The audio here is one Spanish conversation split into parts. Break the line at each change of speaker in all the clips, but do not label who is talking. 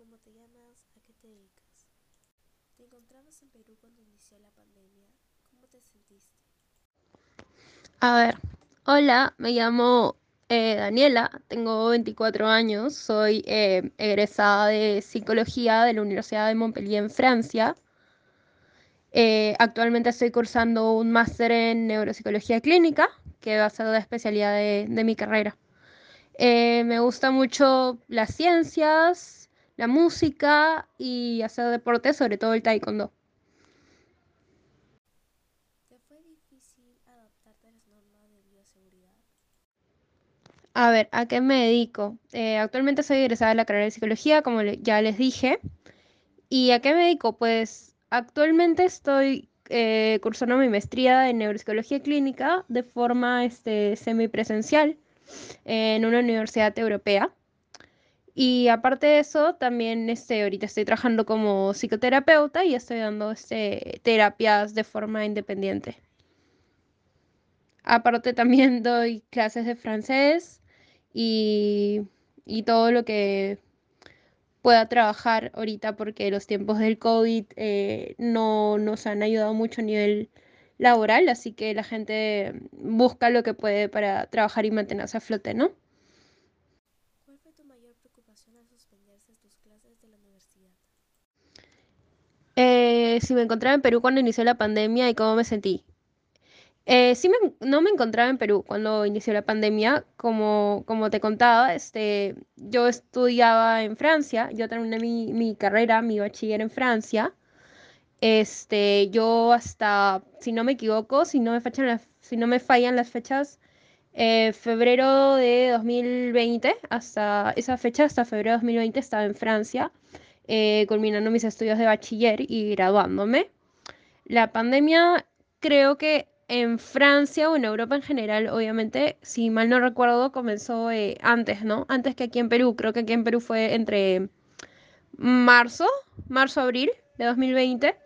¿Cómo te llamas? ¿A qué te dedicas? ¿Te encontrabas en Perú cuando inició la pandemia? ¿Cómo te sentiste?
A ver, hola, me llamo eh, Daniela, tengo 24 años, soy eh, egresada de psicología de la Universidad de Montpellier en Francia. Eh, actualmente estoy cursando un máster en neuropsicología clínica, que va a ser la especialidad de, de mi carrera. Eh, me gusta mucho las ciencias, la música y hacer deporte, sobre todo el taekwondo.
¿Te fue difícil adaptarte a las normas de bioseguridad?
A ver, ¿a qué me dedico? Eh, actualmente soy egresada de la carrera de psicología, como le- ya les dije. ¿Y a qué me dedico? Pues actualmente estoy eh, cursando mi maestría en neuropsicología clínica de forma este, semipresencial en una universidad europea. Y aparte de eso, también este, ahorita estoy trabajando como psicoterapeuta y estoy dando este, terapias de forma independiente. Aparte también doy clases de francés y, y todo lo que pueda trabajar ahorita porque los tiempos del COVID eh, no nos han ayudado mucho a nivel laboral, así que la gente busca lo que puede para trabajar y mantenerse a flote, ¿no?
¿Cuál fue tu mayor preocupación al suspenderse tus clases de la universidad?
Eh, si me encontraba en Perú cuando inició la pandemia y cómo me sentí. Eh, sí me- no me encontraba en Perú cuando inició la pandemia, como, como te contaba, este, yo estudiaba en Francia, yo terminé mi, mi carrera, mi bachiller en Francia. Este, yo hasta, si no me equivoco, si no me fallan las, si no me fallan las fechas, eh, febrero de 2020, hasta esa fecha, hasta febrero de 2020 estaba en Francia, eh, culminando mis estudios de bachiller y graduándome. La pandemia, creo que en Francia o en Europa en general, obviamente, si mal no recuerdo, comenzó eh, antes, ¿no? Antes que aquí en Perú. Creo que aquí en Perú fue entre marzo, marzo-abril de 2020.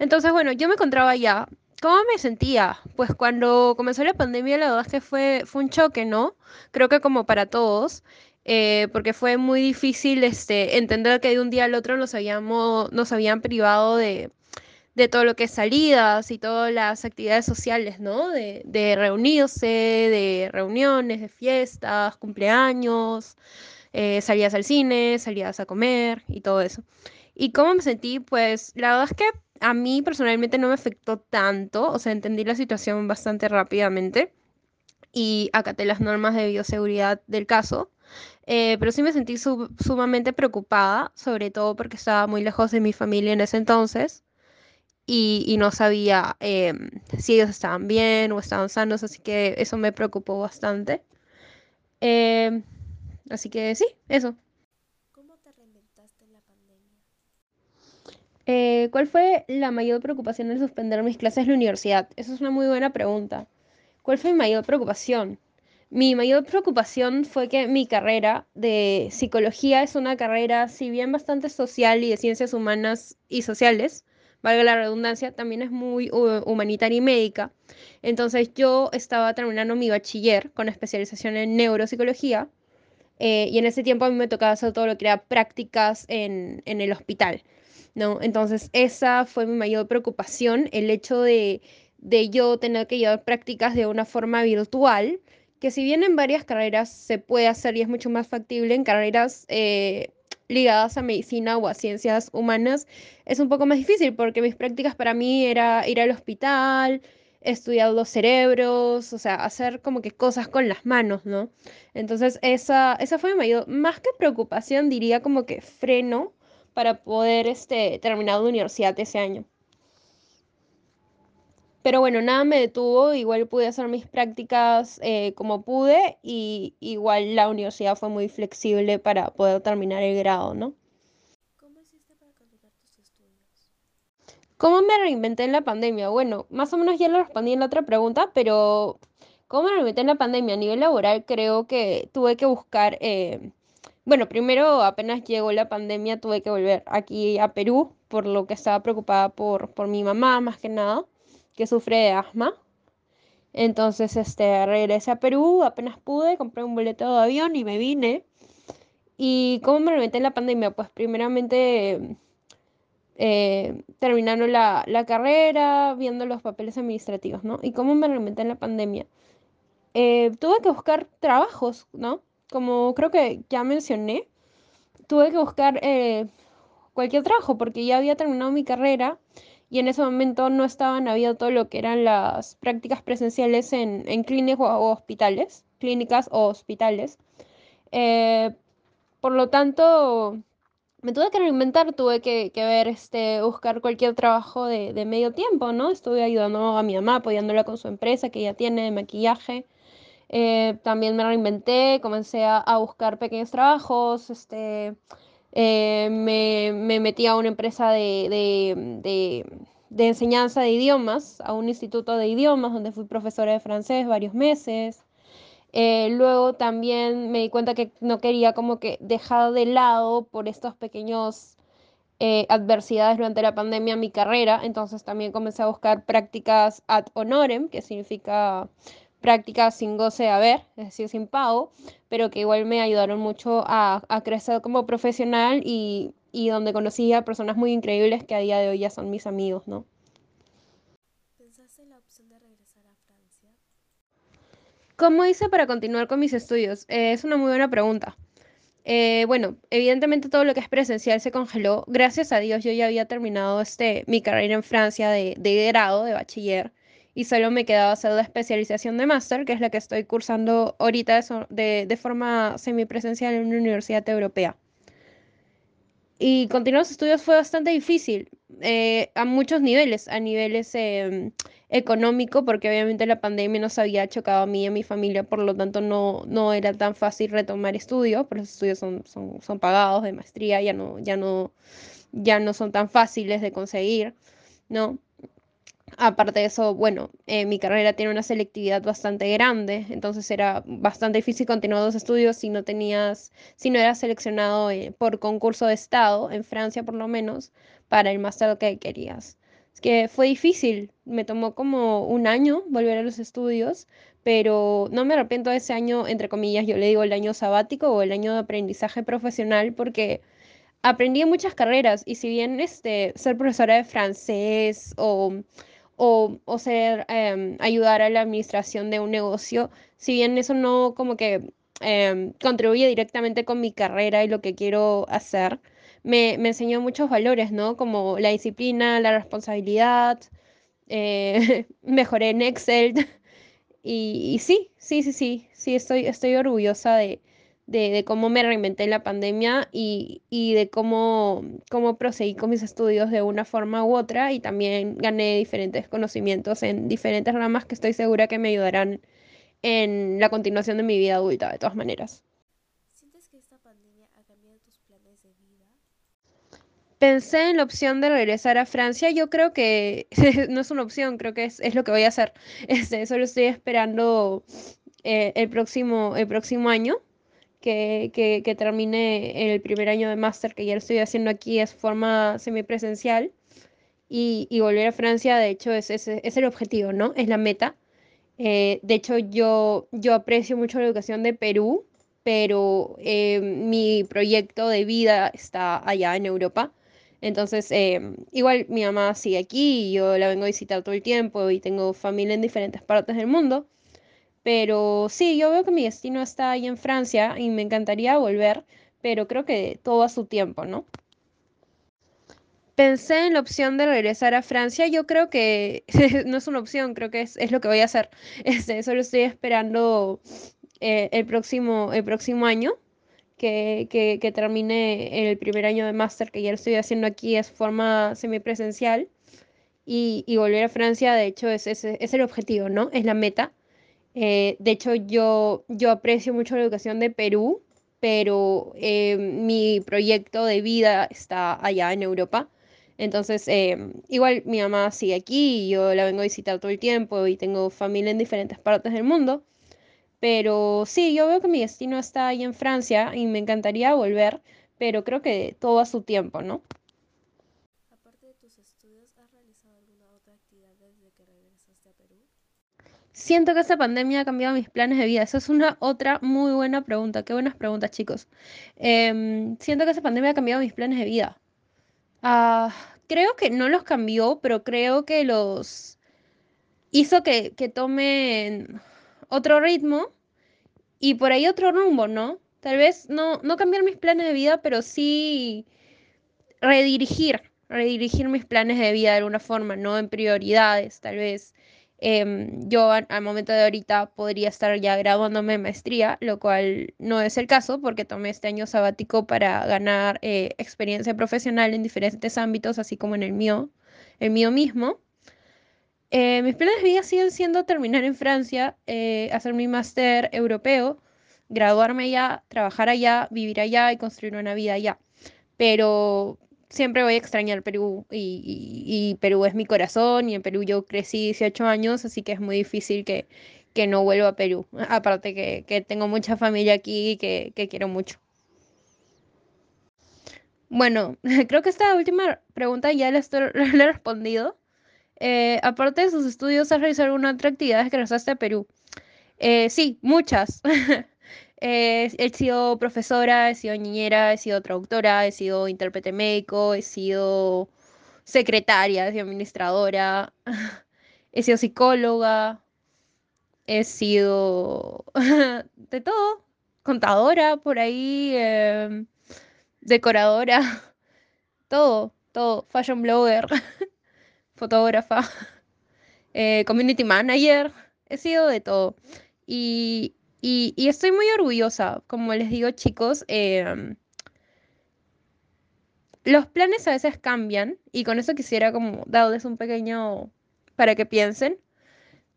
Entonces, bueno, yo me encontraba allá. ¿Cómo me sentía? Pues cuando comenzó la pandemia, la verdad es que fue, fue un choque, ¿no? Creo que como para todos, eh, porque fue muy difícil este, entender que de un día al otro nos habíamos, nos habían privado de, de todo lo que es salidas y todas las actividades sociales, ¿no? De, de reunirse, de reuniones, de fiestas, cumpleaños, eh, salidas al cine, salidas a comer y todo eso. ¿Y cómo me sentí? Pues la verdad es que a mí personalmente no me afectó tanto, o sea, entendí la situación bastante rápidamente y acaté las normas de bioseguridad del caso. Eh, pero sí me sentí su- sumamente preocupada, sobre todo porque estaba muy lejos de mi familia en ese entonces y, y no sabía em, si ellos estaban bien o estaban sanos, así que eso me preocupó bastante. Em, así que sí, eso.
¿Cómo te reinventaste en la pandemia?
Eh, ¿cuál fue la mayor preocupación al suspender mis clases en la universidad? Esa es una muy buena pregunta. ¿Cuál fue mi mayor preocupación? Mi mayor preocupación fue que mi carrera de psicología es una carrera, si bien bastante social y de ciencias humanas y sociales, valga la redundancia, también es muy hu- humanitaria y médica. Entonces yo estaba terminando mi bachiller con especialización en neuropsicología eh, y en ese tiempo a mí me tocaba hacer todo lo que era prácticas en, en el hospital, ¿no? Entonces esa fue mi mayor preocupación, el hecho de, de yo tener que llevar prácticas de una forma virtual, que si bien en varias carreras se puede hacer y es mucho más factible, en carreras eh, ligadas a medicina o a ciencias humanas es un poco más difícil porque mis prácticas para mí era ir al hospital, estudiar los cerebros, o sea, hacer como que cosas con las manos, ¿no? Entonces, esa, esa fue mi mayor, más que preocupación, diría como que freno para poder este, terminar la universidad ese año. Pero bueno, nada me detuvo, igual pude hacer mis prácticas eh, como pude y igual la universidad fue muy flexible para poder terminar el grado, ¿no?
¿Cómo hiciste para continuar tus estudios?
¿Cómo me reinventé en la pandemia? Bueno, más o menos ya lo respondí en la otra pregunta, pero ¿cómo me reinventé en la pandemia? A nivel laboral creo que tuve que buscar, eh, bueno, primero apenas llegó la pandemia tuve que volver aquí a Perú, por lo que estaba preocupada por, por mi mamá más que nada, que sufre de asma. Entonces, este, regresé a Perú, apenas pude, compré un boleto de avión y me vine. ¿Y cómo me reinventé en la pandemia? Pues primeramente eh, terminando la, la carrera, viendo los papeles administrativos, ¿no? ¿Y cómo me reinventé en la pandemia? Eh, tuve que buscar trabajos, ¿no? Como creo que ya mencioné, tuve que buscar eh, cualquier trabajo porque ya había terminado mi carrera y en ese momento no estaban abierto lo que eran las prácticas presenciales en, en clínicas o hospitales, clínicas o hospitales. Eh, por lo tanto, me tuve que reinventar, tuve que, que ver, este, buscar cualquier trabajo de, de medio tiempo, ¿no? Estuve ayudando a mi mamá, apoyándola con su empresa que ella tiene de maquillaje. Eh, también me reinventé, comencé a, a buscar pequeños trabajos, este, eh, me, me metí a una empresa de, de enseñanza de idiomas, a un instituto de idiomas donde fui profesora de francés varios meses. Eh, luego también me di cuenta que no quería como que dejar de lado por estos pequeños eh, adversidades durante la pandemia mi carrera, entonces también comencé a buscar prácticas ad honorem, que significa prácticas sin goce de haber, es decir, sin pago, pero que igual me ayudaron mucho a, a crecer como profesional y, y donde conocí a personas muy increíbles que a día de hoy ya son mis amigos, ¿no?
¿Pensaste en la opción de regresar a Francia?
¿Cómo hice para continuar con mis estudios? Eh, es una muy buena pregunta. Eh, bueno, evidentemente todo lo que es presencial se congeló. Gracias a Dios yo ya había terminado este, mi carrera en Francia de, de grado, de bachiller, y solo me quedaba hacer la especialización de máster, que es la que estoy cursando ahorita de, de forma semipresencial en una universidad europea. Y continuar los estudios fue bastante difícil, eh, a muchos niveles, a niveles em, económico, porque obviamente la pandemia nos había chocado a mí y a mi familia, por lo tanto no, no era tan fácil retomar estudios, pero los estudios son, son, son pagados de maestría, ya no, ya no, ya no son tan fáciles de conseguir, ¿no? Aparte de eso, bueno, eh, mi carrera tiene una selectividad bastante grande, entonces era bastante difícil continuar los estudios si no tenías, si no eras seleccionado eh, por concurso de estado, en Francia por lo menos, para el máster que querías. Es que fue difícil, me tomó como un año volver a los estudios, pero no me arrepiento de ese año, entre comillas, yo le digo el año sabático o el año de aprendizaje profesional, porque aprendí muchas carreras y si bien este, ser profesora de francés o o, o ser, em, ayudar a la administración de un negocio, si bien eso no como que em, contribuye directamente con mi carrera y lo que quiero hacer, me, me enseñó muchos valores, ¿no? Como la disciplina, la responsabilidad, eh, mejoré en Excel, y, y sí, sí, sí, sí, sí, estoy, estoy orgullosa de, de, de cómo me reinventé en la pandemia y, y de cómo, cómo proseguí con mis estudios de una forma u otra y también gané diferentes conocimientos en diferentes ramas que estoy segura que me ayudarán en la continuación de mi vida adulta, de todas maneras.
¿Sientes que esta pandemia ha cambiado tus planes de vida?
Pensé en la opción de regresar a Francia. Yo creo que no es una opción, creo que es, es lo que voy a hacer. Este, solo estoy esperando eh, el próximo, el próximo año que, que, que termine el primer año de máster que ya estoy haciendo aquí es forma semipresencial y, y volver a Francia, de hecho, es, es, es el objetivo, ¿no? Es la meta. Eh, de hecho, yo, yo aprecio mucho la educación de Perú, pero eh, mi proyecto de vida está allá en Europa. Entonces, eh, igual mi mamá sigue aquí y yo la vengo a visitar todo el tiempo y tengo familia en diferentes partes del mundo. Pero sí, yo veo que mi destino está ahí en Francia y me encantaría volver, pero creo que todo a su tiempo, ¿no? Pensé en la opción de regresar a Francia. Yo creo que no es una opción, creo que es, es lo que voy a hacer. Este, solo estoy esperando eh, el próximo, el próximo año que, que, que termine el primer año de máster que ya lo estoy haciendo aquí es forma semipresencial y, y volver a Francia, de hecho, es, es, es el objetivo, ¿no? Es la meta. Eh, de hecho, yo, yo aprecio mucho la educación de Perú, pero eh, mi proyecto de vida está allá en Europa. Entonces, eh, igual mi mamá sigue aquí y yo la vengo a visitar todo el tiempo y tengo familia en diferentes partes del mundo. Pero sí, yo veo que mi destino está ahí en Francia y me encantaría volver, pero creo que todo a su tiempo, ¿no?
Aparte de tus estudios, ¿has realizado alguna otra actividad desde que regresaste a Perú?
Siento que esta pandemia ha cambiado mis planes de vida. Esa es una otra muy buena pregunta. Qué buenas preguntas, chicos. Em, siento que esta pandemia ha cambiado mis planes de vida. Ah, creo que no los cambió, pero creo que los hizo que, que tomen otro ritmo y por ahí otro rumbo, ¿no? Tal vez no, no cambiar mis planes de vida, pero sí redirigir, redirigir mis planes de vida de alguna forma, ¿no? En prioridades, tal vez. Em, yo al, momento de ahorita podría estar ya graduándome maestría, lo cual no es el caso porque tomé este año sabático para ganar eh, experiencia profesional en diferentes ámbitos, así como en el mío, el mío mismo. Eh, mis planes de vida siguen siendo terminar en Francia, eh, hacer mi máster europeo, graduarme allá, trabajar allá, vivir allá y construir una vida allá. Pero siempre voy a extrañar Perú y, Perú es mi corazón y en Perú yo crecí 18 años, así que es muy difícil que, que no vuelva a Perú. Aparte que, que tengo mucha familia aquí y que, que quiero mucho. Bueno, creo que esta última pregunta ya la, he respondido. Eh, aparte de sus estudios, ¿has realizado alguna otra actividad que realizaste a Perú? Eh, sí, muchas. Eh, he sido profesora, he sido niñera, he sido traductora, he sido intérprete médico, he sido secretaria, he sido administradora, he sido psicóloga, he sido de todo, contadora por ahí, em, decoradora, todo, todo, fashion blogger, fotógrafa, eh, community manager, he sido de todo. Y, y, estoy muy orgullosa, como les digo chicos, em, los planes a veces cambian y con eso quisiera como darles un pequeño para que piensen.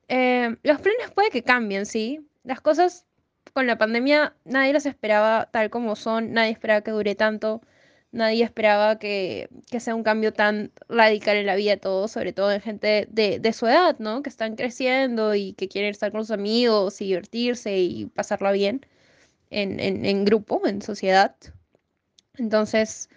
Em, los planes puede que cambien, ¿sí? Las cosas con la pandemia nadie las esperaba tal como son, nadie esperaba que dure tanto nadie esperaba que, sea un cambio tan radical en la vida de todos, sobre todo en gente de, su edad, ¿no? Que están creciendo y que quieren estar con sus amigos y divertirse y pasarla bien en, grupo, en sociedad. Entonces,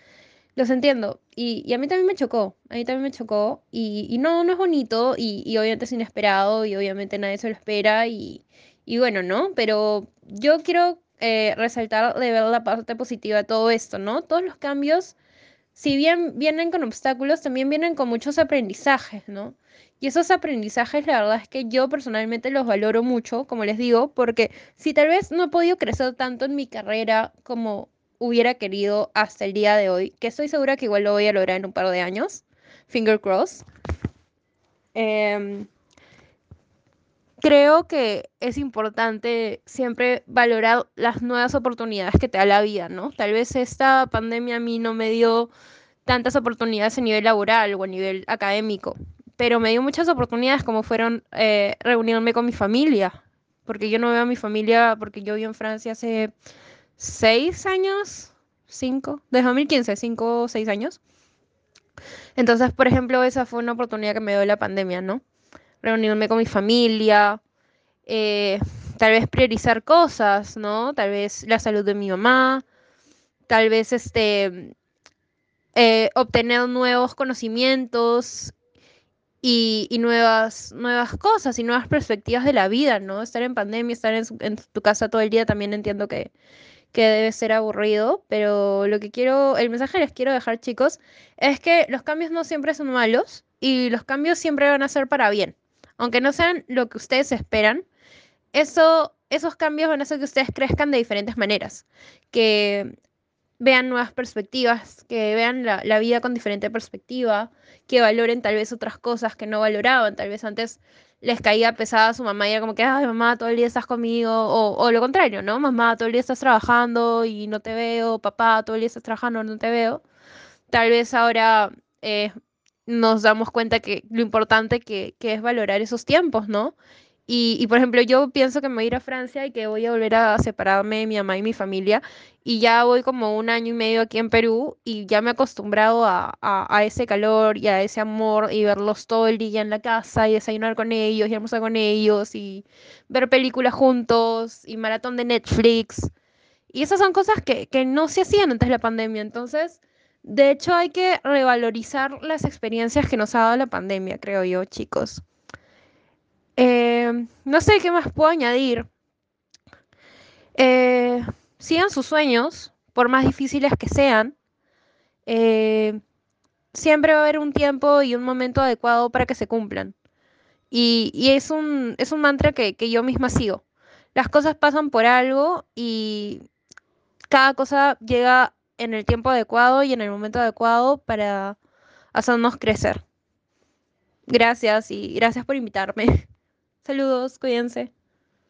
los entiendo. Y, a mí también me chocó, a mí también me chocó. Y, no, no es bonito y, y, obviamente es inesperado y obviamente nadie se lo espera y, y bueno, ¿no? Pero yo quiero eh, resaltar de ver la parte positiva de todo esto, ¿no? Todos los cambios, si bien vienen con obstáculos, también vienen con muchos aprendizajes, ¿no? Y esos aprendizajes, la verdad es que yo personalmente los valoro mucho, como les digo, porque si tal vez no he podido crecer tanto en mi carrera como hubiera querido hasta el día de hoy, que estoy segura que igual lo voy a lograr en un par de años, finger cross. Eh, creo que es importante siempre valorar las nuevas oportunidades que te da la vida, ¿no? Tal vez esta pandemia a mí no me dio tantas oportunidades a nivel laboral o a nivel académico, pero me dio muchas oportunidades como fueron eh, reunirme con mi familia, porque yo no veo a mi familia, porque yo vivo en Francia hace seis años, cinco, desde 2015, cinco o seis años. Entonces, por ejemplo, esa fue una oportunidad que me dio la pandemia, ¿no? Reunirme con mi familia, eh, tal vez priorizar cosas, ¿no? Tal vez la salud de mi mamá, tal vez este, eh, obtener nuevos conocimientos y, nuevas, nuevas cosas y nuevas perspectivas de la vida, ¿no? Estar en pandemia, estar en, en tu casa todo el día también entiendo que, que debe ser aburrido, pero lo que quiero, el mensaje que les quiero dejar chicos, es que los cambios no siempre son malos y los cambios siempre van a ser para bien aunque no sean lo que ustedes esperan, eso, esos cambios van a hacer que ustedes crezcan de diferentes maneras, que vean nuevas perspectivas, que vean la, vida con diferente perspectiva, que valoren tal vez otras cosas que no valoraban, tal vez antes les caía pesada a su mamá y era como que, ay, mamá, todo el día estás conmigo, o, lo contrario, ¿no? Mamá, todo el día estás trabajando y no te veo, papá, todo el día estás trabajando, no te veo. Tal vez ahora eh, nos damos cuenta que lo importante que, es valorar esos tiempos, ¿no? Y, por ejemplo, yo pienso que me voy a ir a Francia y que voy a volver a separarme de mi mamá y mi familia. Y ya voy como un año y medio aquí en Perú y ya me he acostumbrado a, ese calor y a ese amor y verlos todo el día en la casa y desayunar con ellos y almorzar con ellos y ver películas juntos y maratón de Netflix. Y esas son cosas que, que no se hacían antes de la pandemia. Entonces, de hecho, hay que revalorizar las experiencias que nos ha dado la pandemia, creo yo, chicos. Eh, no sé qué más puedo añadir. Eh, sigan sus sueños, por más difíciles que sean. Eh, siempre va a haber un tiempo y un momento adecuado para que se cumplan. Y, y es un, es un mantra que, que yo misma sigo. Las cosas pasan por algo y cada cosa llega en el tiempo adecuado y en el momento adecuado para hacernos crecer. Gracias y gracias por invitarme. Saludos, cuídense.